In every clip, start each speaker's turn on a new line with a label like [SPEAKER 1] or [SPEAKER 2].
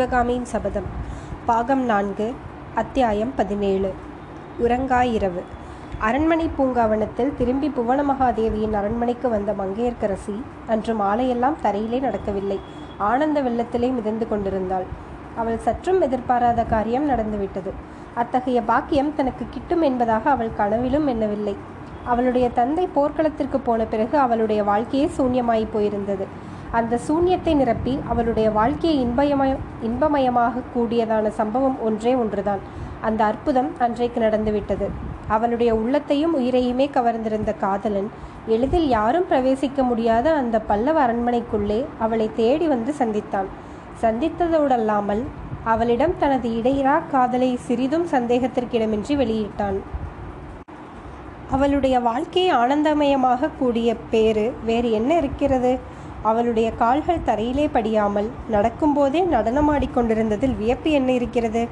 [SPEAKER 1] சிவகாமியின் சபதம். பாகம் நான்கு அத்தியாயம் பதினேழு. உறங்காயிரவு அரண்மனை பூங்காவனத்தில் திரும்பி புவன மகாதேவியின் அரண்மனைக்கு வந்த மங்கையர்க்கரசி அன்று மாலையெல்லாம் தரையிலே நடக்கவில்லை. ஆனந்த வெள்ளத்திலே மிதந்து கொண்டிருந்தாள். அவள் சற்றும் எதிர்பாராத காரியம் நடந்துவிட்டது. அத்தகைய பாக்கியம் தனக்கு கிட்டும் என்பதாக அவள் கனவிலும் எண்ணவில்லை. அவளுடைய தந்தை போர்க்களத்திற்கு போன பிறகு அவளுடைய வாழ்க்கையே சூன்யமாய் போயிருந்தது. அந்த சூன்யத்தை நிரப்பி அவளுடைய வாழ்க்கையை இன்பயமய இன்பமயமாக கூடியதான சம்பவம் ஒன்றே ஒன்றுதான். அந்த அற்புதம் அன்றைக்கு நடந்துவிட்டது. அவளுடைய உள்ளத்தையும் உயிரையுமே கவர்ந்திருந்த காதலன் எளிதில் யாரும் பிரவேசிக்க முடியாத அந்த பல்லவ அரண்மனைக்குள்ளே அவளை தேடி வந்து சந்தித்தான். சந்தித்ததோடல்லாமல் அவளிடம் தனது இடையிறா காதலை சிறிதும் சந்தேகத்திற்கிடமின்றி வெளியிட்டான். அவளுடைய வாழ்க்கையை ஆனந்தமயமாக கூடிய பேரு வேறு என்ன இருக்கிறது? அவளுடைய கால்கள் தரையிலே படியாமல் நடக்கும்போதே நடனமாடிக்கொண்டிருந்ததில் வியப்பு என்ன இருக்கிறது?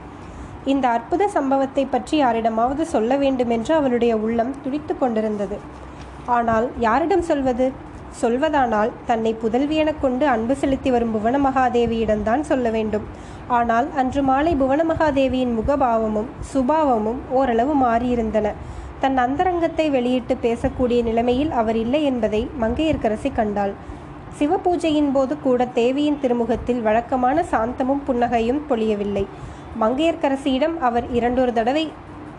[SPEAKER 1] இந்த அற்புத சம்பவத்தை பற்றி யாரிடமாவது சொல்ல வேண்டுமென்று அவளுடைய உள்ளம் துடித்து கொண்டிருந்தது. ஆனால் யாரிடம் சொல்வது? சொல்வதானால் தன்னை புதல்வியெனக் கொண்டு அன்பு செலுத்தி வரும் புவனமகாதேவியிடம்தான் சொல்ல வேண்டும். ஆனால் அன்று மாலை புவனமகாதேவியின் முகபாவமும் சுபாவமும் ஓரளவு மாறியிருந்தன. தன் அந்தரங்கத்தை வெளியிட்டு பேசக்கூடிய நிலைமையில் அவர் இல்லை என்பதை மங்கையர்க்கரசி கண்டாள். சிவபூஜையின் போது கூட தேவியின் திருமுகத்தில் வழக்கமான சாந்தமும் புன்னகையும் பொழியவில்லை. மங்கையர்க்கரசியிடம் அவர் இரண்டொரு தடவை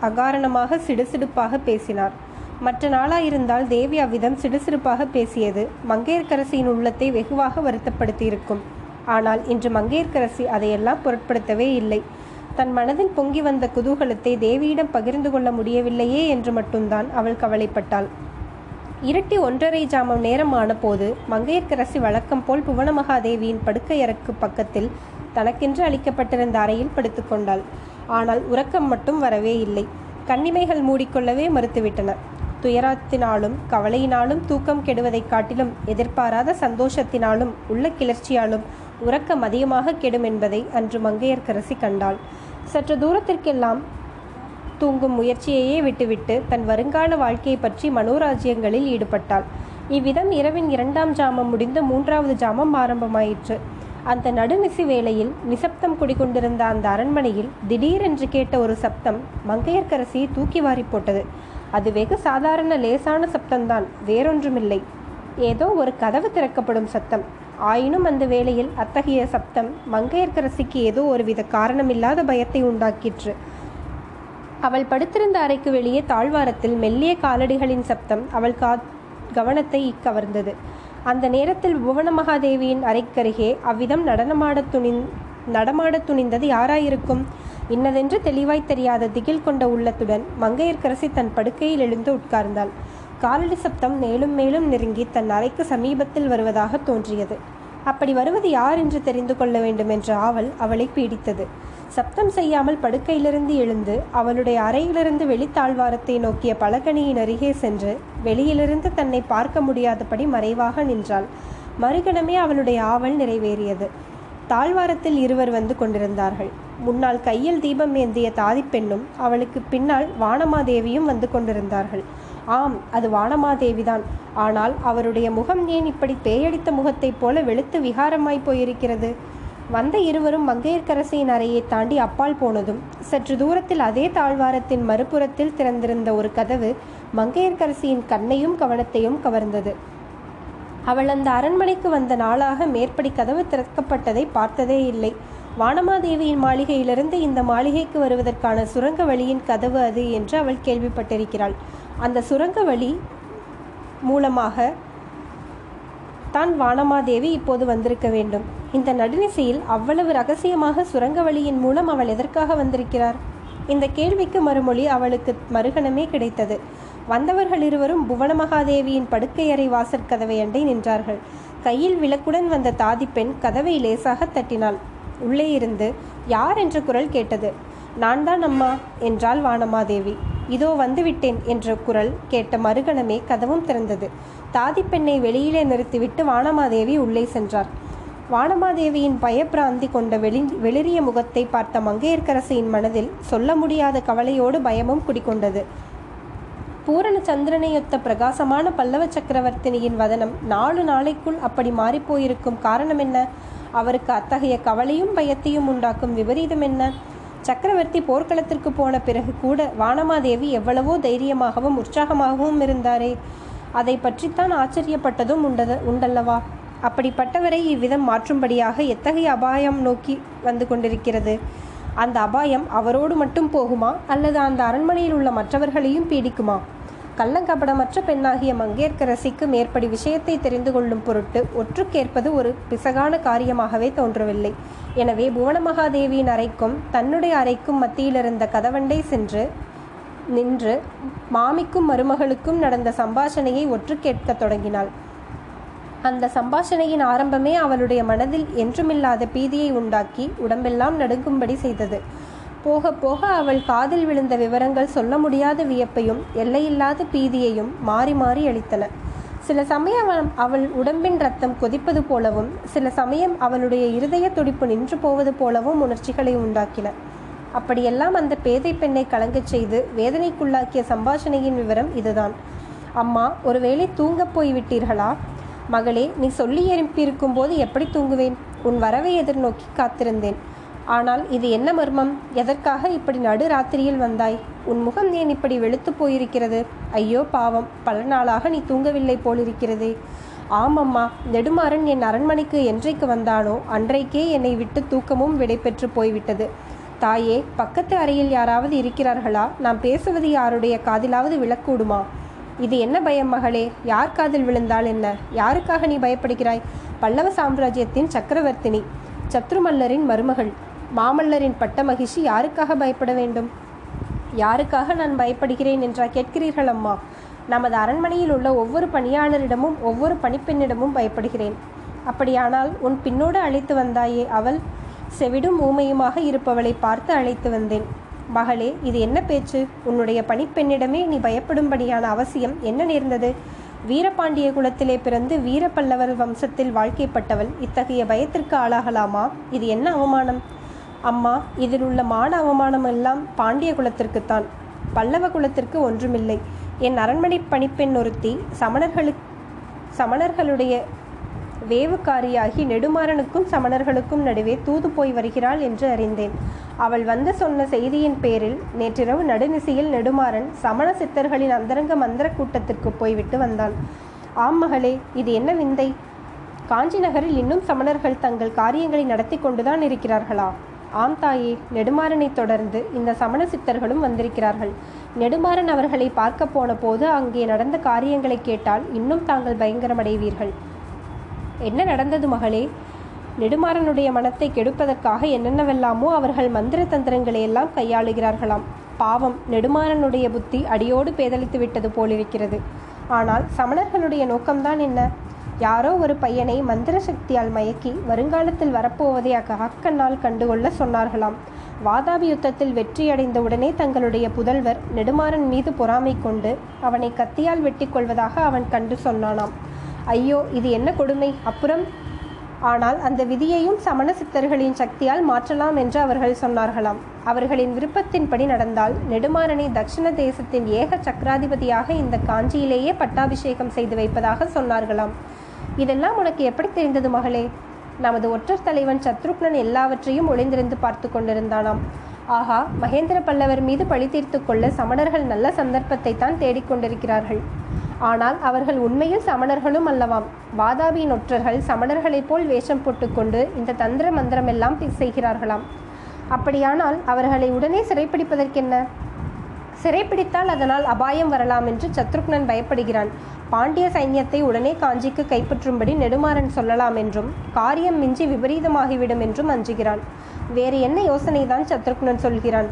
[SPEAKER 1] அகாரணமாக சிடுசிடுப்பாக பேசினார். மற்ற நாளாயிருந்தால் தேவி அவ்விதம் சிடுசிடுப்பாக பேசியது மங்கையர்க்கரசியின் உள்ளத்தை வெகுவாக வருத்தப்படுத்தியிருக்கும். ஆனால் இன்று மங்கையர்க்கரசி அதையெல்லாம் பொருட்படுத்தவே இல்லை. தன் மனதில் பொங்கி வந்த குதூகலத்தை தேவியிடம் பகிர்ந்து கொள்ள முடியவில்லையே என்று மட்டும்தான் அவள் கவலைப்பட்டாள். இருட்டி ஒன்றரை ஜாமம் நேரமான போது மங்கையர்க்கரசி வழக்கம் போல் புவனமகாதேவியின் படுக்கையறைக்கு பக்கத்தில் தனக்கென்று அளிக்கப்பட்டிருந்த அறையில் படுத்துக்கொண்டாள் ஆனால் உறக்கம் மட்டும் வரவே இல்லை. கண்ணிமைகள் மூடிக்கொள்ளவே மறுத்துவிட்டன. துயரத்தினாலும் கவலையினாலும் தூக்கம் கெடுவதைக் காட்டிலும் எதிர்பாராத சந்தோஷத்தினாலும் உள்ள கிளர்ச்சியாலும் உறக்கம் அதிகமாக கெடும் என்பதை அன்று மங்கையர்க்கரசி கண்டாள். சற்று தூரத்திற்கெல்லாம் தூங்கும் முயற்சியையே விட்டுவிட்டு தன் வருங்கால வாழ்க்கையை பற்றி மனோராஜ்யங்களில் ஈடுபட்டாள். இவ்விதம் இரவின் இரண்டாம் ஜாமம் முடிந்து மூன்றாவது ஜாமம் ஆரம்பமாயிற்று. அந்த நடுநிசி வேளையில் நிசப்தம் குடிகொண்டிருந்த அந்த அரண்மனையில் திடீரென்று கேட்ட ஒரு சப்தம் மங்கையர்க்கரசியை தூக்கி வாரி போட்டது. அது வெகு சாதாரண லேசான சப்தம்தான் வேறொன்றுமில்லை. ஏதோ ஒரு கதவு திறக்கப்படும் சத்தம் ஆயினும் அந்த வேளையில் அத்தகைய சப்தம் மங்கையர்க்கரசிக்கு ஏதோ ஒருவித காரணமில்லாத பயத்தை உண்டாக்கிற்று. அவள் படுத்திருந்த அறைக்கு வெளியே தாழ்வாரத்தில் மெல்லிய காலடிகளின் சப்தம் அவள் கா கவனத்தை கவர்ந்தது. அந்த நேரத்தில் புவன மகாதேவியின் அறைக்கருகே அவ்விதம் நடனமாடத் துணி நடமாடத் துணிந்தது யாராயிருக்கும்? இன்னதென்று தெளிவாய் தெரியாத திகில் கொண்ட உள்ளத்துடன் மங்கையர்க்கரசி தன் படுக்கையில் எழுந்து உட்கார்ந்தாள். காலடி சப்தம் மேலும் மேலும் நெருங்கி தன் அறைக்கு சமீபத்தில் வருவதாக தோன்றியது. அப்படி வருவது யார் என்று தெரிந்து கொள்ள வேண்டும் என்ற ஆவல் அவளை பீடித்தது. சப்தம் செய்யாமல் படுக்கையிலிருந்து எழுந்து அவளுடைய அறையிலிருந்து வெளித்தாழ்வாரத்தை நோக்கிய பலகணியின் அருகே சென்று வெளியிலிருந்து தன்னை பார்க்க முடியாதபடி மறைவாக நின்றாள். மறுகணமே அவளுடைய ஆவல் நிறைவேறியது. தாழ்வாரத்தில் இருவர் வந்து கொண்டிருந்தார்கள். முன்னால் கையில் தீபம் ஏந்திய தாதிப்பெண்ணும் அவளுக்கு பின்னால் வானமாதேவியும் வந்து கொண்டிருந்தார்கள். ஆம் அது வானமாதேவிதான். ஆனால் அவருடைய முகம் ஏன் இப்படி பேயடித்த முகத்தைப் போல வெளுத்து விகாரமாய் போயிருக்கிறது? வந்த இருவரும் மங்கையர்க்கரசியின் அறையை தாண்டி அப்பால் போனதும் சற்று தூரத்தில் அதே தாழ்வாரத்தின் மறுபுறத்தில் திறந்திருந்த ஒரு கதவு மங்கையர்க்கரசியின் கண்ணையும் கவனத்தையும் கவர்ந்தது. அவள் அந்த அரண்மனைக்கு வந்த நாளாக மேற்படி கதவு திறக்கப்பட்டதை பார்த்ததே இல்லை. வானமாதேவியின் மாளிகையிலிருந்து இந்த மாளிகைக்கு வருவதற்கான சுரங்க வழியின் கதவு அது என்று அவள் கேள்விப்பட்டிருக்கிறாள். அந்த சுரங்க வழி மூலமாக தான் வானமாதேவி இப்போது வந்திருக்க வேண்டும். இந்த நடுநிசையில் அவ்வளவு ரகசியமாக சுரங்க வழியின் மூலம் அவள் எதற்காக வந்திருக்கிறார்? இந்த கேள்விக்கு மறுமொழி அவளுக்கு மறுகணமே கிடைத்தது. வந்தவர்கள் இருவரும் புவன மகாதேவியின் படுக்கையறை வாசற்கதவை அண்டை நின்றார்கள். கையில் விளக்குடன் வந்த தாதி பெண் கதவை லேசாக தட்டினாள். உள்ளே இருந்து யார்? என்ற குரல் கேட்டது. நான் தான் அம்மா என்றாள் வானமாதேவி. இதோ வந்துவிட்டேன் என்ற குரல் கேட்ட மறுகணமே கதவும் திறந்தது. தாதி பெண்ணை வெளியிலே நிறுத்திவிட்டு வானமாதேவி உள்ளே சென்றார். வானமாதேவியின் பயப்பிராந்தி கொண்ட வெளி வெளிரிய முகத்தை பார்த்த மங்கையர்க்கரசியின் மனதில் சொல்ல முடியாத கவலையோடு பயமும் குடிக்கொண்டது பூரண சந்திரனையொத்த பிரகாசமான பல்லவ சக்கரவர்த்தினியின் வதனம் நாலு நாளைக்குள் அப்படி மாறிப்போயிருக்கும் காரணம் என்ன? அவருக்கு அத்தகைய கவலையும் பயத்தையும் உண்டாக்கும் விபரீதம் என்ன? சக்கரவர்த்தி போர்க்களத்திற்கு போன பிறகு கூட வானமாதேவி எவ்வளவோ தைரியமாகவும் உற்சாகமாகவும் இருந்தாரே. அதை பற்றித்தான் ஆச்சரியப்பட்டதும் உண்டது உண்டல்லவா? அப்படிப்பட்டவரை இவ்விதம் மாற்றும்படியாக எத்தகைய அபாயம் நோக்கி வந்து கொண்டிருக்கிறது? அந்த அபாயம் அவரோடு மட்டும் போகுமா? அல்லது அந்த அரண்மனையில் உள்ள மற்றவர்களையும் பீடிக்குமா? கள்ளங்கபடமற்ற பெண்ணாகிய மங்கேற்கரசிக்கு மேற்படி விஷயத்தை தெரிந்து கொள்ளும் பொருட்டு ஒற்றுக்கேற்பது ஒரு பிசகான காரியமாகவே தோன்றவில்லை. எனவே புவனமகாதேவியின் அறைக்கும் தன்னுடைய அறைக்கும் மத்தியிலிருந்த கதவண்டை சென்று நின்று மாமிக்கும் மருமகளுக்கும் நடந்த சம்பாஷணையை ஒற்று கேட்கத் தொடங்கினாள். அந்த சம்பாஷணையின் ஆரம்பமே அவளுடைய மனதில் என்றுமில்லாத பீதியை உண்டாக்கி உடம்பெல்லாம் நடுங்கும்படி செய்தது. போக போக அவள் காதில் விழுந்த விவரங்கள் சொல்ல முடியாத வியப்பையும் எல்லையில்லாத பீதியையும் மாறி மாறி அளித்தன. சில சமயம் அவள் உடம்பின் ரத்தம் கொதிப்பது போலவும் சில சமயம் அவளுடைய இருதய துடிப்பு நின்று போவது போலவும் உணர்ச்சிகளை உண்டாக்கின. அப்படியெல்லாம் அந்த பேதை பெண்ணை கலங்கச் செய்து வேதனைக்குள்ளாக்கிய சம்பாஷணையின் விவரம் இதுதான். அம்மா ஒருவேளை தூங்கப் போய் விட்டீர்களா? மகளே நீ சொல்லி எழுப்பியிருக்கும் போது எப்படி தூங்குவேன்? உன் வரவை எதிர்நோக்கி காத்திருந்தேன். ஆனால் இது என்ன மர்மம்? எதற்காக இப்படி நடு ராத்திரியில் வந்தாய்? உன் முகம் ஏன் இப்படி வெளுத்து போயிருக்கிறது? ஐயோ பாவம் பல நாளாக நீ தூங்கவில்லை போலிருக்கிறதே. ஆமம்மா நெடுமாறன் என் அரண்மனைக்கு என்றைக்கு வந்தானோ அன்றைக்கே என்னை விட்டு தூக்கமும் விடைபெற்று போய்விட்டது. தாயே பக்கத்து அறையில் யாராவது இருக்கிறார்களா? நாம் பேசுவது யாருடைய காதிலாவது விளக்கூடுமா இது என்ன பயம் மகளே? யார் காதில் விழுந்தால் என்ன? யாருக்காக நீ பயப்படுகிறாய்? பல்லவ சாம்ராஜ்யத்தின் சக்கரவர்த்தினி சத்ருமல்லரின் மருமகள். மாமல்லரின் பட்ட மகிழ்ச்சி யாருக்காக பயப்பட வேண்டும்? யாருக்காக நான் பயப்படுகிறேன் என்றா கேட்கிறீர்கள் அம்மா. நமது அரண்மனையில் உள்ள ஒவ்வொரு பணியாளரிடமும் ஒவ்வொரு பணிப்பெண்ணிடமும் பயப்படுகிறேன். அப்படியானால் உன் பின்னோடு அழைத்து வந்தாயே அவள்? செவிடும் ஊமையுமாக இருப்பவளை பார்த்து அழைத்து வந்தேன். மகளே இது என்ன பேச்சு? உன்னுடைய பணிப்பெண்ணிடமே நீ பயப்படும்படியான அவசியம் என்ன நேர்ந்தது? வீரபாண்டிய குலத்திலே பிறந்து வீரப்பல்லவர் வம்சத்தில் வாழ்க்கைப்பட்டவள் இத்தகைய பயத்திற்கு ஆளாகலாமா? இது என்ன அவமானம்? அம்மா இதில் உள்ள மான அவமானம் எல்லாம் பாண்டிய குலத்திற்குத்தான் பல்லவ குலத்திற்கு ஒன்றுமில்லை. என் அரண்மனை பணிப்பெண் ஒருத்தி சமணர்களுக்கு சமணர்களுடைய வேவுக்காரியாகி நெடுமாறனுக்கும் சமணர்களுக்கும் நடுவே தூது போய் வருகிறாள் என்று அறிந்தேன். அவள் வந்து சொன்ன செய்தியின் பேரில் நேற்றிரவு நடுநிசையில் நெடுமாறன் சமண சித்தர்களின் அந்தரங்க மந்திர கூட்டத்திற்கு போய்விட்டு வந்தான். ஆம் மகளே இது என்ன விந்தை? காஞ்சி நகரில் இன்னும் சமணர்கள் தங்கள் காரியங்களை நடத்தி கொண்டுதான் இருக்கிறார்களா? ஆம் தாயே நெடுமாறனை தொடர்ந்து இந்த சமண சித்தர்களும் வந்திருக்கிறார்கள். நெடுமாறன் அவர்களை பார்க்க போன போது அங்கே நடந்த காரியங்களை கேட்டால் இன்னும் தாங்கள் பயங்கரமடைவீர்கள். என்ன நடந்தது மகளே? நெடுமாறனுடைய மனத்தை கெடுப்பதற்காக என்னென்னவெல்லாமோ அவர்கள் மந்திர தந்திரங்களை எல்லாம் கையாளுகிறார்களாம். பாவம் நெடுமாறனுடைய புத்தி அடியோடு பேதலித்து விட்டது போலிருக்கிறது. ஆனால் சமணர்களுடைய நோக்கம்தான் என்ன? யாரோ ஒரு பையனை மந்திர சக்தியால் மயக்கி வருங்காலத்தில் வரப்போவதை அக்கண்ணால் கண்டுகொள்ள சொன்னார்களாம். வாதாபி யுத்தத்தில் வெற்றியடைந்த உடனே தங்களுடைய புதல்வர் நெடுமாறன் மீது பொறாமை கொண்டு அவனை கத்தியால் வெட்டி கொள்வதாக அவன் கண்டு சொன்னானாம். ஐயோ இது என்ன கொடுமை? அப்புறம்? ஆனால் அந்த விதியையும் சமண சித்தர்களின் சக்தியால் மாற்றலாம் என்று அவர்கள் சொன்னார்களாம். அவர்களின் விருப்பத்தின்படி நடந்தால் நெடுமாறனை தட்சிண தேசத்தின் ஏக சக்கராதிபதியாக இந்த காஞ்சியிலேயே பட்டாபிஷேகம் செய்து வைப்பதாக சொன்னார்களாம். இதெல்லாம் உனக்கு எப்படி தெரிந்தது மகளே? நமது ஒற்றர் தலைவன் சத்ருக்னன் எல்லாவற்றையும் ஒளிந்திருந்து பார்த்து கொண்டிருந்தானாம். ஆஹா மகேந்திர பல்லவர் மீது பழி தீர்த்து கொள்ள சமணர்கள் நல்ல சந்தர்ப்பத்தை தான் தேடிக்கொண்டிருக்கிறார்கள் ஆனால் அவர்கள் உண்மையில் சமணர்களும் அல்லவாம். வாதாபியின் ஒற்றர்கள் சமணர்களைப் போல் வேஷம் போட்டுக்கொண்டு இந்த தந்திர மந்திரமெல்லாம் செய்கிறார்களாம். அப்படியானால் அவர்களை உடனே சிறைப்பிடிப்பதற்கென்ன? சிறைப்பிடித்தால் அதனால் அபாயம் வரலாம் என்று சத்ருக்னன் பயப்படுகிறான். பாண்டிய சைன்யத்தை உடனே காஞ்சிக்கு கைப்பற்றும்படி நெடுமாறன் சொல்லலாம் என்றும் காரியம் மிஞ்சி விபரீதமாகிவிடும் என்றும் அஞ்சுகிறான். வேறு என்ன யோசனைதான் சத்ருக்னன் சொல்கிறான்?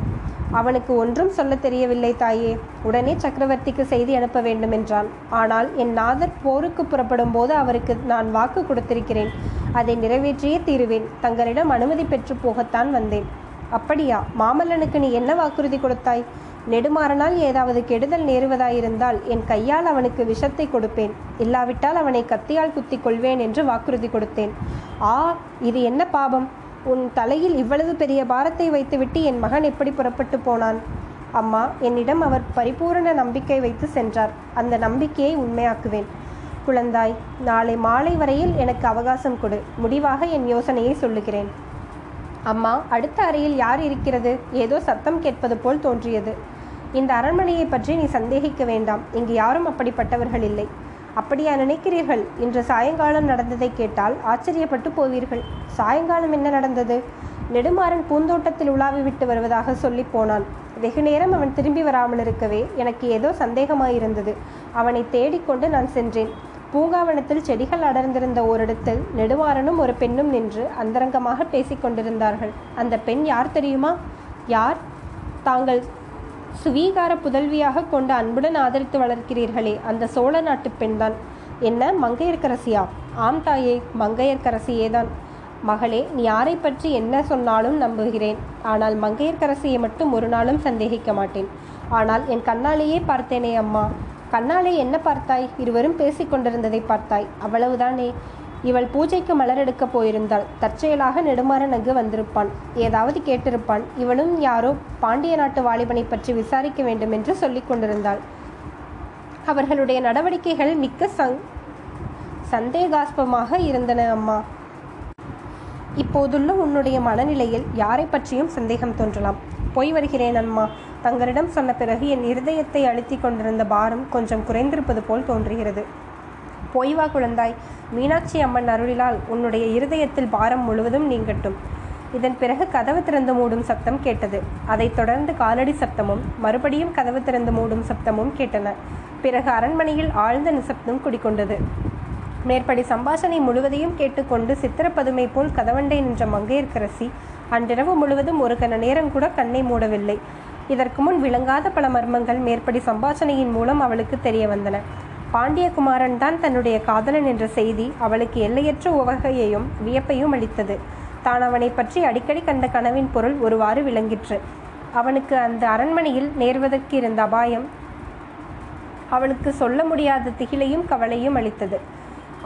[SPEAKER 1] அவனுக்கு ஒன்றும் சொல்ல தெரியவில்லை தாயே. உடனே சக்கரவர்த்திக்கு செய்தி அனுப்ப வேண்டும் என்றான். ஆனால் என் நாதர் போருக்கு புறப்படும் போது அவருக்கு நான் வாக்கு கொடுத்திருக்கிறேன். அதை நிறைவேற்றியே தீருவேன். தங்களிடம் அனுமதி பெற்று போகத்தான் வந்தேன். அப்படியா? மாமல்லனுக்கு நீ என்ன வாக்குறுதி கொடுத்தாய்? நெடுமாறனால் ஏதாவது கெடுதல் நேருவதாயிருந்தால் என் கையால் அவனுக்கு விஷத்தை கொடுப்பேன். இல்லாவிட்டால் அவனை கத்தியால் குத்திக் கொள்வேன் என்று வாக்குறுதி கொடுத்தேன். ஆ இது என்ன பாபம்? உன் தலையில் இவ்வளவு பெரிய பாரத்தை வைத்துவிட்டு என் மகன் எப்படி புறப்பட்டு போனான்? அம்மா என்னிடம் அவர் பரிபூரண நம்பிக்கை வைத்து சென்றார். அந்த நம்பிக்கையை உண்மையாக்குவேன். குழந்தாய் நாளை மாலை வரையில் எனக்கு அவகாசம் கொடு. முடிவாக என் யோசனையை சொல்லுகிறேன். அம்மா அடுத்த அறையில் யார் இருக்கிறது? ஏதோ சத்தம் கேட்பது போல் தோன்றியது. இந்த அரண்மனையை பற்றி நீ சந்தேகிக்க வேண்டாம். இங்கு யாரும் அப்படிப்பட்டவர்கள் இல்லை. அப்படியா நினைக்கிறீர்கள்? இன்று சாயங்காலம் நடந்ததை கேட்டால் ஆச்சரியப்பட்டு போவீர்கள். சாயங்காலம் என்ன நடந்தது? நெடுமாறன் பூந்தோட்டத்தில் உலாவி விட்டு வருவதாக சொல்லி போனான். வெகு நேரம் அவன் திரும்பி வராமல் இருக்கவே எனக்கு ஏதோ சந்தேகமாயிருந்தது. அவனை தேடிக்கொண்டு நான் சென்றேன். பூங்காவனத்தில் செடிகள் அடர்ந்திருந்த ஓரிடத்தில் நெடுமாறனும் ஒரு பெண்ணும் நின்று அந்தரங்கமாக பேசிக் கொண்டிருந்தார்கள். அந்த பெண் யார் தெரியுமா? யார்? தாங்கள் சுவீகார புதல்வியாக கொண்டு அன்புடன் ஆதரித்து வளர்க்கிறீர்களே அந்த சோழ நாட்டு பெண்தான். என்ன மங்கையர்க்கரசியா? ஆம் தாயே மங்கையர்க்கரசியேதான். மகளே நீ யாரை பற்றி என்ன சொன்னாலும் நம்புகிறேன். ஆனால் மங்கையர்க்கரசியை மட்டும் ஒரு நாளும் சந்தேகிக்க மாட்டேன். ஆனால் என் கண்ணாலேயே பார்த்தேனே அம்மா. கண்ணாலே என்ன பார்த்தாய்? இருவரும் பேசிக்கொண்டிருந்ததை பார்த்தாய். அவ்வளவுதானே? இவள் பூஜைக்கு மலர் எடுக்கப் போயிருந்தாள். தற்செயலாக நெடுமாறன் அங்கு வந்திருப்பான். ஏதாவது கேட்டிருப்பான். இவனும் யாரோ பாண்டிய நாட்டு வாலிபனை பற்றி விசாரிக்க வேண்டும் என்று சொல்லிக் கொண்டிருந்தாள். அவர்களுடைய நடவடிக்கைகள் மிக்க சங் சந்தேகாஸ்பமாக இருந்தன அம்மா. இப்போதுள்ள உன்னுடைய மனநிலையில் யாரை பற்றியும் சந்தேகம் தோன்றலாம். போய் வருகிறேன் அம்மா. தங்களிடம் சொன்ன பிறகு என் இருதயத்தை அழுத்தி கொண்டிருந்த பாரம் கொஞ்சம் குறைந்திருப்பது போல் தோன்றுகிறது. போய் வா குழந்தாய். மீனாட்சி அம்மன் அருளிலால் உன்னுடைய இருதயத்தில் பாரம் முழுவதும் நீங்கட்டும். இதன் பிறகு கதவு திறந்து மூடும் சப்தம் கேட்டது. அதைத் தொடர்ந்து காலடி சப்தமும் மறுபடியும் கதவு திறந்து மூடும் சப்தமும் கேட்டன. பிறகு அரண்மனையில் ஆழ்ந்த நிசப்தம் குடிக்கொண்டது மேற்படி சம்பாஷணை முழுவதையும் கேட்டுக்கொண்டு சித்திரப்பதுமை போல் கதவண்டை நின்ற மங்கையர்க்கரசி அன்றிரவு முழுவதும் ஒரு கண நேரம் கூட கண்ணை மூடவில்லை. இதற்கு முன் விளங்காத பல மர்மங்கள் மேற்படி சம்பாஷணையின் மூலம் அவளுக்கு தெரிய வந்தன. பாண்டியகுமாரன் தான் தன்னுடைய காதலன் என்ற செய்தி அவளுக்கு எல்லையற்ற உவகையையும் வியப்பையும் அளித்தது. தான் அவனை பற்றி அடிக்கடி கண்ட கனவின் பொருள் ஒருவாறு விளங்கிற்று. அவனுக்கு அந்த அரண்மனையில் நேர்வதற்கு இருந்த அபாயம் அவளுக்கு சொல்ல முடியாத திகிலையும் கவலையும் அளித்தது.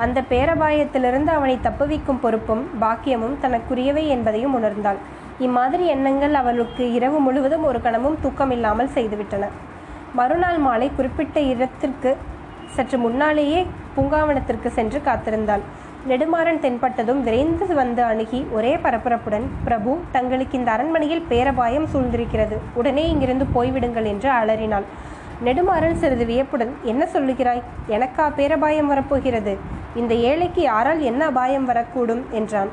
[SPEAKER 1] அந்த பேரபாயத்திலிருந்து அவனை தப்புவிக்கும் பொறுப்பும் பாக்கியமும் தனக்குரியவை என்பதையும் உணர்ந்தாள். இம்மாதிரி எண்ணங்கள் அவளுக்கு இரவு முழுவதும் ஒரு கணமும் தூக்கமில்லாமல் செய்துவிட்டன. மறுநாள் மாலை குறிப்பிட்ட இடத்திற்கு சற்று முன்னாலேயே பூங்காவனத்திற்கு சென்று காத்திருந்தாள். நெடுமாறன் தென்பட்டதும் விரைந்து வந்து அணுகி ஒரே பரபரப்புடன் பிரபு தங்களுக்கு இந்த அரண்மனையில் பேரபாயம் சூழ்ந்திருக்கிறது. உடனே இங்கிருந்து போய்விடுங்கள் என்று அலறினாள். நெடுமாறன் சிறிது வியப்புடன் என்ன சொல்லுகிறாய்? எனக்கா பேரபாயம் வரப்போகிறது. இந்த ஏழைக்கு யாரால் என்ன அபாயம் வரக்கூடும்? என்றான்.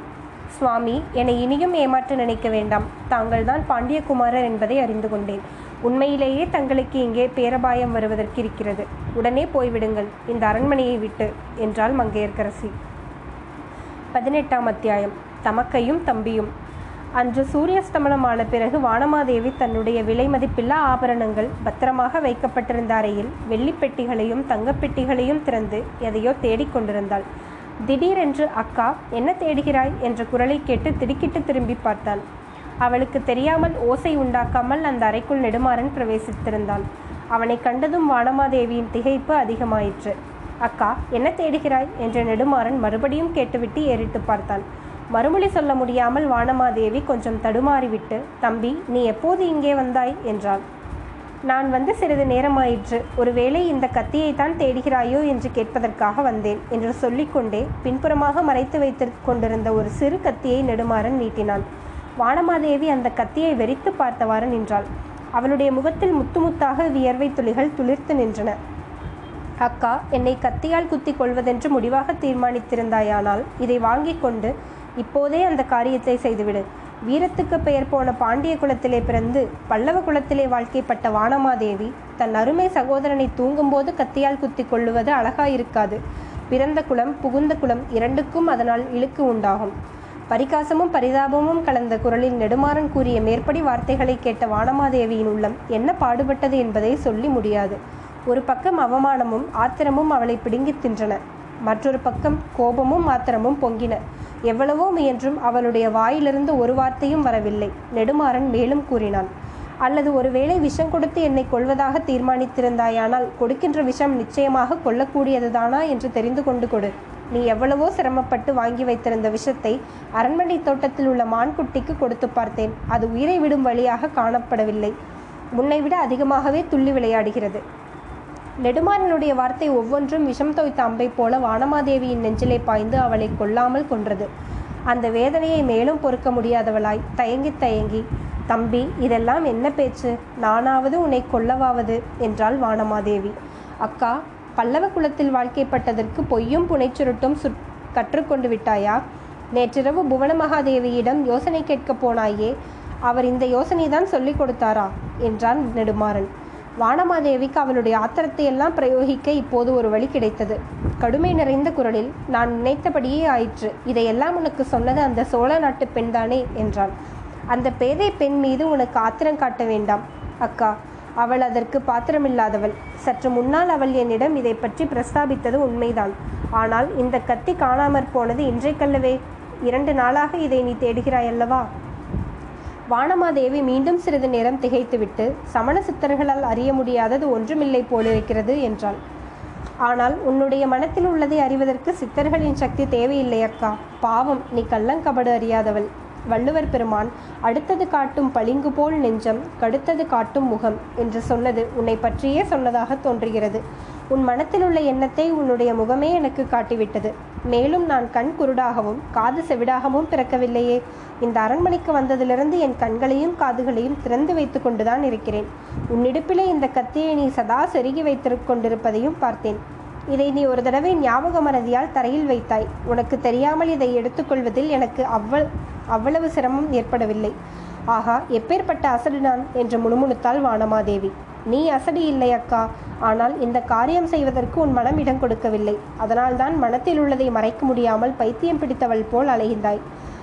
[SPEAKER 1] சுவாமி என்னை இனியும் ஏமாற்ற நினைக்க வேண்டாம். தாங்கள் தான் பாண்டியகுமாரர் என்பதை அறிந்து கொண்டேன். உண்மையிலேயே தங்களுக்கு இங்கே பேரபாயம் வருவதற்கு இருக்கிறது. உடனே போய்விடுங்கள். இந்த அரண்மனையை விட்டு என்றாள் மங்கையர்க்கரசி. பதினெட்டாம் அத்தியாயம். தமக்கையும் தம்பியும். அன்று சூரியஸ்தமனமான பிறகு வானமாதேவி தன்னுடைய விலை மதிப்பில்லா ஆபரணங்கள் பத்திரமாக வைக்கப்பட்டிருந்த அறையில் வெள்ளிப்பெட்டிகளையும் தங்கப்பெட்டிகளையும் திறந்து எதையோ தேடிக்கொண்டிருந்தாள் திடீரென்று அக்கா என்ன தேடுகிறாய்? என்ற குரலை கேட்டு திடுக்கிட்டு திரும்பி பார்த்தான். அவளுக்கு தெரியாமல் ஓசை உண்டாக்காமல் அந்த அறைக்குள் நெடுமாறன் பிரவேசித்திருந்தான். அவனை கண்டதும் வானமாதேவியின் திகைப்பு அதிகமாயிற்று. அக்கா என்ன தேடுகிறாய்? என்ற நெடுமாறன் மறுபடியும் கேட்டுவிட்டு ஏறிட்டு பார்த்தான். மறுமொழி சொல்ல முடியாமல் வானமாதேவி கொஞ்சம் தடுமாறிவிட்டு தம்பி நீ எப்போது இங்கே வந்தாய்? என்றாள். நான் வந்து சிறிது நேரமாயிற்று. ஒருவேளை இந்த கத்தியை தான் தேடுகிறாயோ என்று கேட்பதற்காக வந்தேன் என்று சொல்லிக்கொண்டே பின்புறமாக மறைத்து வைத்து கொண்டிருந்த ஒரு சிறு கத்தியை நெடுமாறன் நீட்டினான். வானமாதேவி அந்த கத்தியை வெறித்து பார்த்தவாறு நின்றாள். அவளுடைய முகத்தில் முத்து முத்தாக வியர்வை துளிகள் துளிர்த்து நின்றன. அக்கா என்னை கத்தியால் குத்தி கொள்வதென்று முடிவாக தீர்மானித்திருந்தாயானால் இதை வாங்கிக் கொண்டு இப்போதே அந்த காரியத்தை செய்துவிடு. வீரத்துக்கு பெயர் போன பாண்டிய குலத்திலே பிறந்து பல்லவ குலத்திலே வாழ்க்கைப்பட்ட வானமாதேவி தன் அருமை சகோதரனை தூங்கும்போது கத்தியால் குத்தி கொள்ளுவது அழகாயிருக்காது. பிறந்த குலம் புகுந்த குலம் இரண்டுக்கும் அதனால் இழுக்கு உண்டாகும். பரிகாசமும் பரிதாபமும் கலந்த குரலில் நெடுமாறன் கூறிய மேற்படி வார்த்தைகளை கேட்ட வானமாதேவியின் உள்ளம் என்ன பாடுபட்டது என்பதை சொல்லி முடியாது. ஒரு பக்கம் அவமானமும் ஆத்திரமும் அவளை பிடுங்கித் தின்றன. மற்றொரு பக்கம் கோபமும் ஆத்திரமும் பொங்கின. எவ்வளவோ முயன்றும் அவளுடைய வாயிலிருந்து ஒரு வார்த்தையும் வரவில்லை. நெடுமாறன் மேலும் கூறினான் அல்லது ஒருவேளை விஷம் கொடுத்து என்னை கொள்வதாக தீர்மானித்திருந்தாயானால் கொடுக்கின்ற விஷம் நிச்சயமாக கொல்லக்கூடியதுதானா என்று தெரிந்து கொண்டு கொடு. நீ எவ்வளவோ சிரமப்பட்டு வாங்கி வைத்திருந்த விஷத்தை அரண்மனை தோட்டத்தில் உள்ள மான்குட்டிக்கு கொடுத்து பார்த்தேன். அது உயிரை விடும் வழியாக காணப்படவில்லை. முன்னை விட அதிகமாகவே துள்ளி விளையாடுகிறது. நெடுமாறனுடைய வார்த்தை ஒவ்வொன்றும் விஷம் தோய்த்த அம்பை போல வானமாதேவியின் நெஞ்சிலே பாய்ந்து அவளை கொல்லாமல் கொன்றது. அந்த வேதனையை மேலும் பொறுக்க முடியாதவளாய் தயங்கி தயங்கி தம்பி இதெல்லாம் என்ன பேச்சு? நானாவது உன்னை கொல்லவாவது? என்றாள் வானமாதேவி. அக்கா பல்லவ குலத்தில் வாழ்க்கைப்பட்டதற்கு பொய்யும் புனைச்சுருட்டும் சுற் கற்றுக்கொண்டு விட்டாயா? நேற்றிரவு புவன மகாதேவியிடம் யோசனை கேட்கப் போனாயே அவர் இந்த யோசனைதான் சொல்லிக் கொடுத்தாரா? என்றான் நெடுமாறன். வானமாதேவிக்கு அவளுடைய ஆத்திரத்தை எல்லாம் பிரயோகிக்க இப்போது ஒரு வழி கிடைத்தது. கடுமை நிறைந்த குரலில் நான் நினைத்தபடியே ஆயிற்று. இதையெல்லாம் உனக்கு சொன்னது அந்த சோழ நாட்டு பெண்தானே? என்றான். அந்த பேதை பெண் மீது உனக்கு ஆத்திரம் காட்ட வேண்டாம். அக்கா அவள் அதற்கு பாத்திரமில்லாதவள். சற்று முன்னால் அவள் என்னிடம் இதை பற்றி பிரஸ்தாபித்தது உண்மைதான். ஆனால் இந்த கத்தி காணாமற் போனது இன்றைக்கல்லவே. இரண்டு நாளாக இதை நீ தேடுகிறாய் அல்லவா வானமாதேவி மீண்டும் சிறிது நேரம் திகைத்துவிட்டு சமண சித்தர்களால் அறிய முடியாதது ஒன்றுமில்லை போலிருக்கிறது என்றாள். ஆனால் உன்னுடைய மனத்தில் உள்ளதை அறிவதற்கு சித்தர்களின் சக்தி தேவையில்லை அக்கா பாவம் நீ கள்ளங்கபடு அறியாதவள். வள்ளுவர் பெருமான் அடுத்தது காட்டும் பளிங்கு போல் நெஞ்சம் கடுத்தது காட்டும் முகம் என்று சொன்னது உன்னை பற்றியே சொன்னதாக தோன்றுகிறது. உன் மனத்தில் உள்ள எண்ணத்தை உன்னுடைய முகமே எனக்கு காட்டிவிட்டது. மேலும் நான் கண் குருடாகவும் காது செவிடாகவும் பிறக்கவில்லையே. இந்த அரண்மனைக்கு வந்ததிலிருந்து என் கண்களையும் காதுகளையும் திறந்து வைத்து கொண்டுதான் இருக்கிறேன். உன்னிடுப்பிலே இந்த கத்தியை நீ சதா செருகி வைத்து கொண்டிருப்பதையும் பார்த்தேன். இதை நீ ஒரு தடவை ஞாபக மறதியால் தரையில் வைத்தாய். உனக்கு தெரியாமல் இதை எடுத்துக்கொள்வதில் எனக்கு அவ்வ அவ்வளவு சிரமம் ஏற்படவில்லை. ஆகா எப்பேற்பட்ட அசடு நான்? என்று முணுமுணுத்தாள் வானமாதேவி. நீ அசடி இல்லை அக்கா. ஆனால் இந்த காரியம் செய்வதற்கு உன் மனம் இடம் கொடுக்கவில்லை. அதனால்தான் மனத்தில் உள்ளதை மறைக்க முடியாமல் பைத்தியம் பிடித்தவள் போல் அலைகின்றாய்.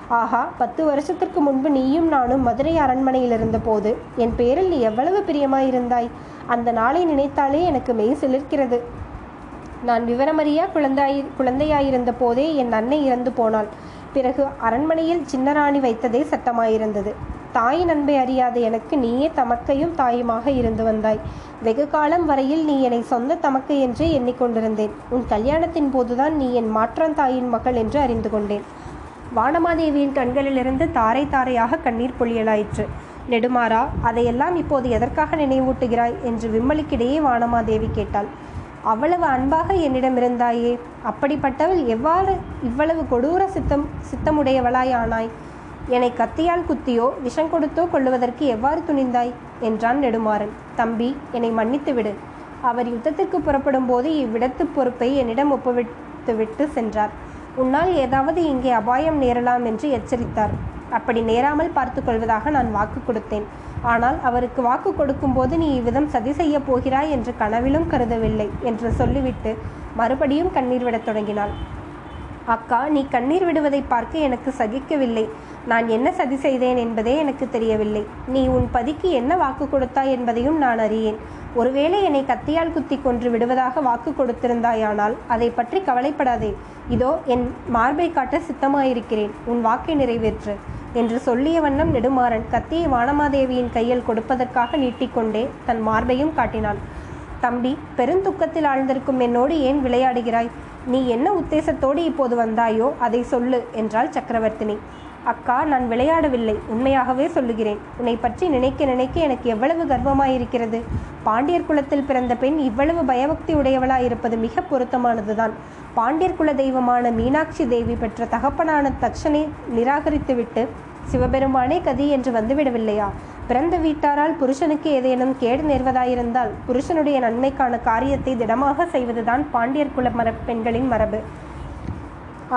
[SPEAKER 1] ஆஹா பத்து வருஷத்திற்கு முன்பு நீயும் நானும் மதுரை அரண்மனையில் இருந்தபோது என் பேரில் நீ எவ்வளவு பிரியமாயிருந்தாய். அந்த நாளை நினைத்தாலே எனக்கு மெய் சிலிர்க்கிறது. நான் விவரமறியா குழந்தாயி குழந்தையாயிருந்த போதே என் அன்னை இறந்து போனாள். பிறகு அரண்மனையில் சின்னராணி வைத்ததே சட்டமாயிருந்தது தாயின் அன்பை அறியாத எனக்கு நீயே தமக்கையும் தாயுமாக இருந்து வந்தாய். வெகு காலம் வரையில் நீ என்னை சொந்த தமக்கை என்றே எண்ணிக்கொண்டிருந்தேன். உன் கல்யாணத்தின் போதுதான் நீ என் மாற்றான் தாயின் மகள் என்று அறிந்து கொண்டேன். வானமாதேவியின் கண்களிலிருந்து தாரை தாரையாக கண்ணீர் பொழியலாயிற்று. நெடுமாறா அதையெல்லாம் இப்போது எதற்காக நினைவூட்டுகிறாய்? என்று விம்மலுக்கிடையே வானமாதேவி கேட்டாள். அவ்வளவு அன்பாக என்னிடம் இருந்தாயே. அப்படிப்பட்டவள் எவ்வாறு இவ்வளவு கொடூர சித்தம் சித்தமுடையவளாய் ஆனாய் என்னை கத்தியால் குத்தியோ விஷம் கொடுத்தோ கொள்ளுவதற்கு எவ்வாறு துணிந்தாய்? என்றான் நெடுமாறன். தம்பி என்னை மன்னித்து விடு அவர் யுத்தத்திற்கு புறப்படும் போது இவ்விடத்து பொறுப்பை என்னிடம் ஒப்புவித்து விட்டு சென்றார். உன்னால் ஏதாவது இங்கே அபாயம் நேரலாம் என்று எச்சரித்தார். அப்படி நேராமல் பார்த்து கொள்வதாக நான் வாக்கு கொடுத்தேன். ஆனால் அவருக்கு வாக்கு கொடுக்கும்போது நீ இவ்விதம் சதி செய்யப் போகிறாய் என்று கனவிலும் கருதவில்லை என்று சொல்லிவிட்டு மறுபடியும் கண்ணீர் விடத் தொடங்கினாள். அக்கா நீ கண்ணீர் விடுவதை பார்க்க எனக்கு சகிக்கவில்லை. நான் என்ன சதி செய்தேன் என்பதே எனக்கு தெரியவில்லை. நீ உன் பதிக்கு என்ன வாக்கு கொடுத்தாய் என்பதையும் நான் அறியேன். ஒருவேளை என்னை கத்தியால் குத்தி கொன்று விடுவதாக வாக்கு கொடுத்திருந்தாயானால் அதை பற்றி கவலைப்படாதே. இதோ என் மார்பை காட்ட சித்தமாயிருக்கிறேன். உன் வாக்கை நிறைவேற்று என்று சொல்லிய வண்ணம் நெடுமாறன் கத்தியை வானமாதேவியின் கையில் கொடுப்பதற்காக நீட்டிக்கொண்டே தன் மார்பையும் காட்டினான். தம்பி பெருந்துக்கத்தில் ஆழ்ந்திருக்கும் என்னோடு ஏன் விளையாடுகிறாய்? நீ என்ன உத்தேசத்தோடு இப்போது வந்தாயோ அதை சொல்லு என்றாள் சக்கரவர்த்தினி. அக்கா நான் விளையாடவில்லை. உண்மையாகவே சொல்லுகிறேன். உன்னை பற்றி நினைக்க நினைக்க எனக்கு எவ்வளவு கர்வமாயிருக்கிறது. பாண்டியர் குலத்தில் பிறந்த பெண் இவ்வளவு பயபக்தி உடையவளாயிருப்பது மிக பொருத்தமானதுதான். பாண்டியர் குல தெய்வமான மீனாட்சி தேவி பெற்ற தகப்பனான தக்ஷனை நிராகரித்துவிட்டு சிவபெருமானே கதி என்று வந்துவிடவில்லையா? பிறந்த வீட்டாரால் புருஷனுக்கு ஏதேனும் கேடு நேர்வதாயிருந்தால் புருஷனுடைய நன்மைக்கான காரியத்தை திடமாக செய்வதுதான் பாண்டியர் குல மர பெண்களின் மரபு.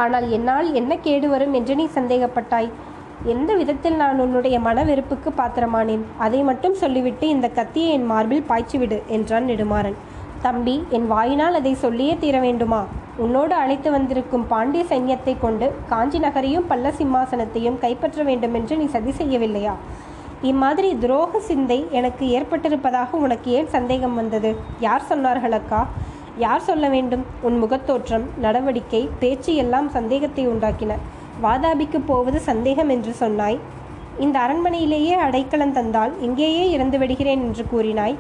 [SPEAKER 1] ஆனால் என்னால் என்ன கேடு வரும் என்று நீ சந்தேகப்பட்டாய். எந்த விதத்தில் நான் உன்னுடைய மன வெறுப்புக்கு பாத்திரமானேன்? அதை மட்டும் சொல்லிவிட்டு இந்த கத்தியை என் மார்பில் பாய்ச்சிவிடு என்றான் நெடுமாறன். தம்பி என் வாயினால் அதை சொல்லியே தீர வேண்டுமா? உன்னோடு அழைத்து வந்திருக்கும் பாண்டிய சைன்யத்தை கொண்டு காஞ்சி நகரையும் பல்ல சிம்மாசனத்தையும் கைப்பற்ற வேண்டுமென்று நீ சதி செய்யவில்லையா? இம்மாதிரி துரோக சிந்தை எனக்கு ஏற்பட்டிருப்பதாக உனக்கு ஏன் சந்தேகம் வந்தது? யார் சொன்னார்கள் அக்கா? யார் சொல்ல வேண்டும்? உன் முகத்தோற்றம் நடவடிக்கை பேச்சு எல்லாம் சந்தேகத்தை உண்டாக்கின. வாதாபிக்கு போவது சந்தேகம் என்று சொன்னாய். இந்த அரண்மனையிலேயே அடைக்கலம் தந்தால் இங்கேயே இறந்து விடுகிறேன் என்று கூறினாய்.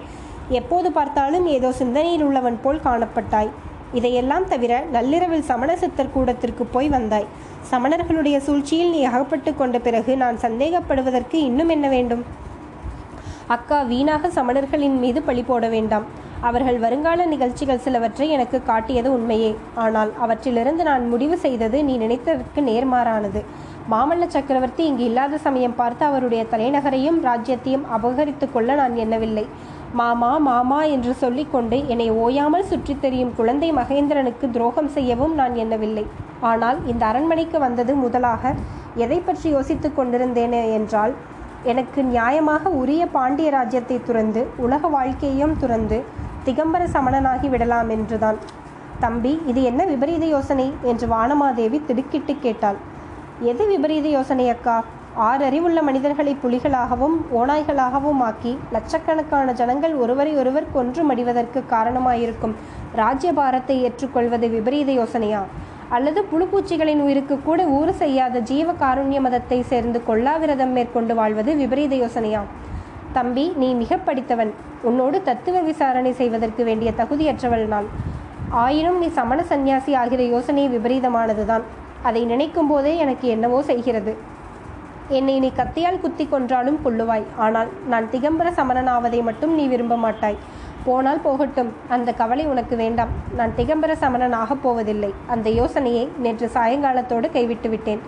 [SPEAKER 1] எப்போது பார்த்தாலும் ஏதோ சிந்தனையில் உள்ளவன் போல் காணப்பட்டாய். இதையெல்லாம் தவிர நள்ளிரவில் சமண சித்தர் கூடத்திற்கு போய் வந்தாய். சமணர்களுடைய சூழ்ச்சியில் நீ அகப்பட்டு கொண்ட பிறகு நான் சந்தேகப்படுவதற்கு இன்னும் என்ன வேண்டும்? அக்கா வீணாக சமணர்களின் மீது பழி போட வேண்டாம். அவர்கள் வருங்கால நிகழ்ச்சிகள் சிலவற்றை எனக்கு காட்டியது உண்மையே. ஆனால் அவற்றிலிருந்து நான் முடிவு செய்தது நீ நினைத்ததற்கு நேர்மாறானது. மாமல்ல சக்கரவர்த்தி இங்கு இல்லாத சமயம் பார்த்து அவருடைய தலைநகரையும் ராஜ்யத்தையும் அபகரித்து கொள்ள நான் எண்ணவில்லை. மாமா மாமா என்று சொல்லிக்கொண்டு என்னை ஓயாமல் சுற்றித் தெரியும் குழந்தை மகேந்திரனுக்கு துரோகம் செய்யவும் நான் எண்ணவில்லை. ஆனால் இந்த அரண்மனைக்கு வந்தது முதலாக எதை பற்றி யோசித்துக் கொண்டிருந்தேனே என்றால் எனக்கு நியாயமாக உரிய பாண்டிய ராஜ்யத்தை துறந்து உலக வாழ்க்கையையும் துறந்து திகம்பர சமணனாகி விடலாம் என்றுதான். தம்பி இது என்ன விபரீத யோசனை? என்று வானமாதேவி திடுக்கிட்டு கேட்டாள். எது விபரீத யோசனை அக்கா? ஆறு அறிவுள்ள மனிதர்களை புலிகளாகவும் ஓநாய்களாகவும் ஆக்கி லட்சக்கணக்கான ஜனங்கள் ஒருவரை ஒருவர் கொன்று மடிவதற்கு காரணமாயிருக்கும் ராஜ்யபாரத்தை ஏற்றுக்கொள்வது விபரீத யோசனையா? அல்லது புழுப்பூச்சிகளின் உயிருக்கு கூட ஊறு செய்யாத ஜீவ காருண்ய மதத்தை சேர்ந்து கொல்லாவிரதம் மேற்கொண்டு வாழ்வது விபரீத யோசனையா? தம்பி நீ மிக படித்தவன். உன்னோடு தத்துவ விசாரணை செய்வதற்கு வேண்டிய தகுதியற்றவள் நான். ஆயினும் நீ சமண சந்நியாசி ஆகிற யோசனை விபரீதமானதுதான். அதை நினைக்கும் போதே எனக்கு என்னவோ செய்கிறது. என்னை நீ கத்தியால் குத்தி கொன்றாலும் கொள்ளுவாய் ஆனால் நான் திகம்பர சமணனாவதை மட்டும் நீ விரும்ப மாட்டாய். போனால் போகட்டும். அந்த கவலை உனக்கு வேண்டாம். நான் திகம்பர சமணன் ஆகப் போவதில்லை. அந்த யோசனையை நேற்று சாயங்காலத்தோடு கைவிட்டு விட்டேன்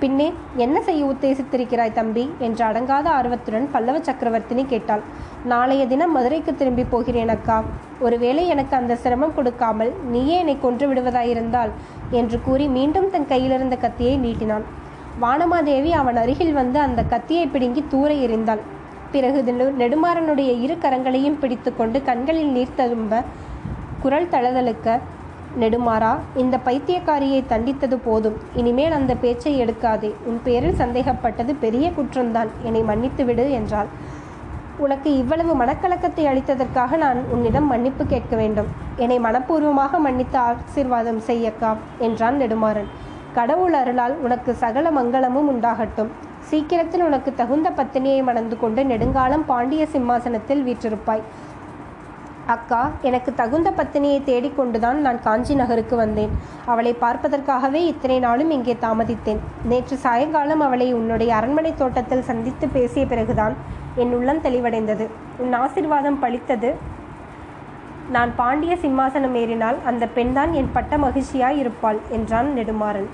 [SPEAKER 1] பின்னே என்ன செய்ய உத்தேசித்திருக்கிறாய் தம்பி? என்று அடங்காத ஆர்வத்துடன் பல்லவ சக்கரவர்த்தினி கேட்டாள். நாளைய தினம் மதுரைக்கு திரும்பி போகிறேன் அக்கா. ஒருவேளை எனக்கு அந்த சிரமம் கொடுக்காமல் நீயே என்னை கொன்று விடுவதாயிருந்தால் என்று கூறி மீண்டும் தன் கையிலிருந்த கத்தியை நீட்டினான். வானமாதேவி அவன் அருகில் வந்து அந்த கத்தியை பிடுங்கி தூர எறிந்தாள். பிறகு நெடுமாறனுடைய இரு கரங்களையும் பிடித்துக்கொண்டு கண்களில் நீர் தழும்ப குரல் தளதழுக்க நெடுமாறா இந்த பைத்தியக்காரியை தண்டித்தது போதும். இனிமேல் அந்த பேச்சை எடுக்காதே. உன் பேரில் சந்தேகப்பட்டது பெரிய குற்றம்தான். என்னை மன்னித்து விடு என்றாள். உனக்கு இவ்வளவு மனக்கலக்கத்தை அளித்ததற்காக நான் உன்னிடம் மன்னிப்பு கேட்க வேண்டும். என்னை மனப்பூர்வமாக மன்னித்து ஆசீர்வாதம் செய்யக்கா என்றான் நெடுமாறன். கடவுள் அருளால் உனக்கு சகல மங்களமும் உண்டாகட்டும். சீக்கிரத்தில் உனக்கு தகுந்த பத்தினியை மணந்து கொண்டு நெடுங்காலம் பாண்டிய சிம்மாசனத்தில் வீற்றிருப்பாய். அக்கா எனக்கு தகுந்த பத்தினியை தேடிக்கொண்டுதான் நான் காஞ்சி நகருக்கு வந்தேன். அவளை பார்ப்பதற்காகவே இத்தனை நாளும் இங்கே தாமதித்தேன். நேற்று சாயங்காலம் அவளை உன்னுடைய அரண்மனை தோட்டத்தில் சந்தித்து பேசிய பிறகுதான் என் உள்ளம் தெளிவடைந்தது. உன் ஆசிர்வாதம் பளித்தது நான் பாண்டிய சிம்மாசனம் ஏறினால் அந்த பெண்தான் என் பட்ட மகிழ்ச்சியாய் இருப்பாள் என்றான் நெடுமாறன்.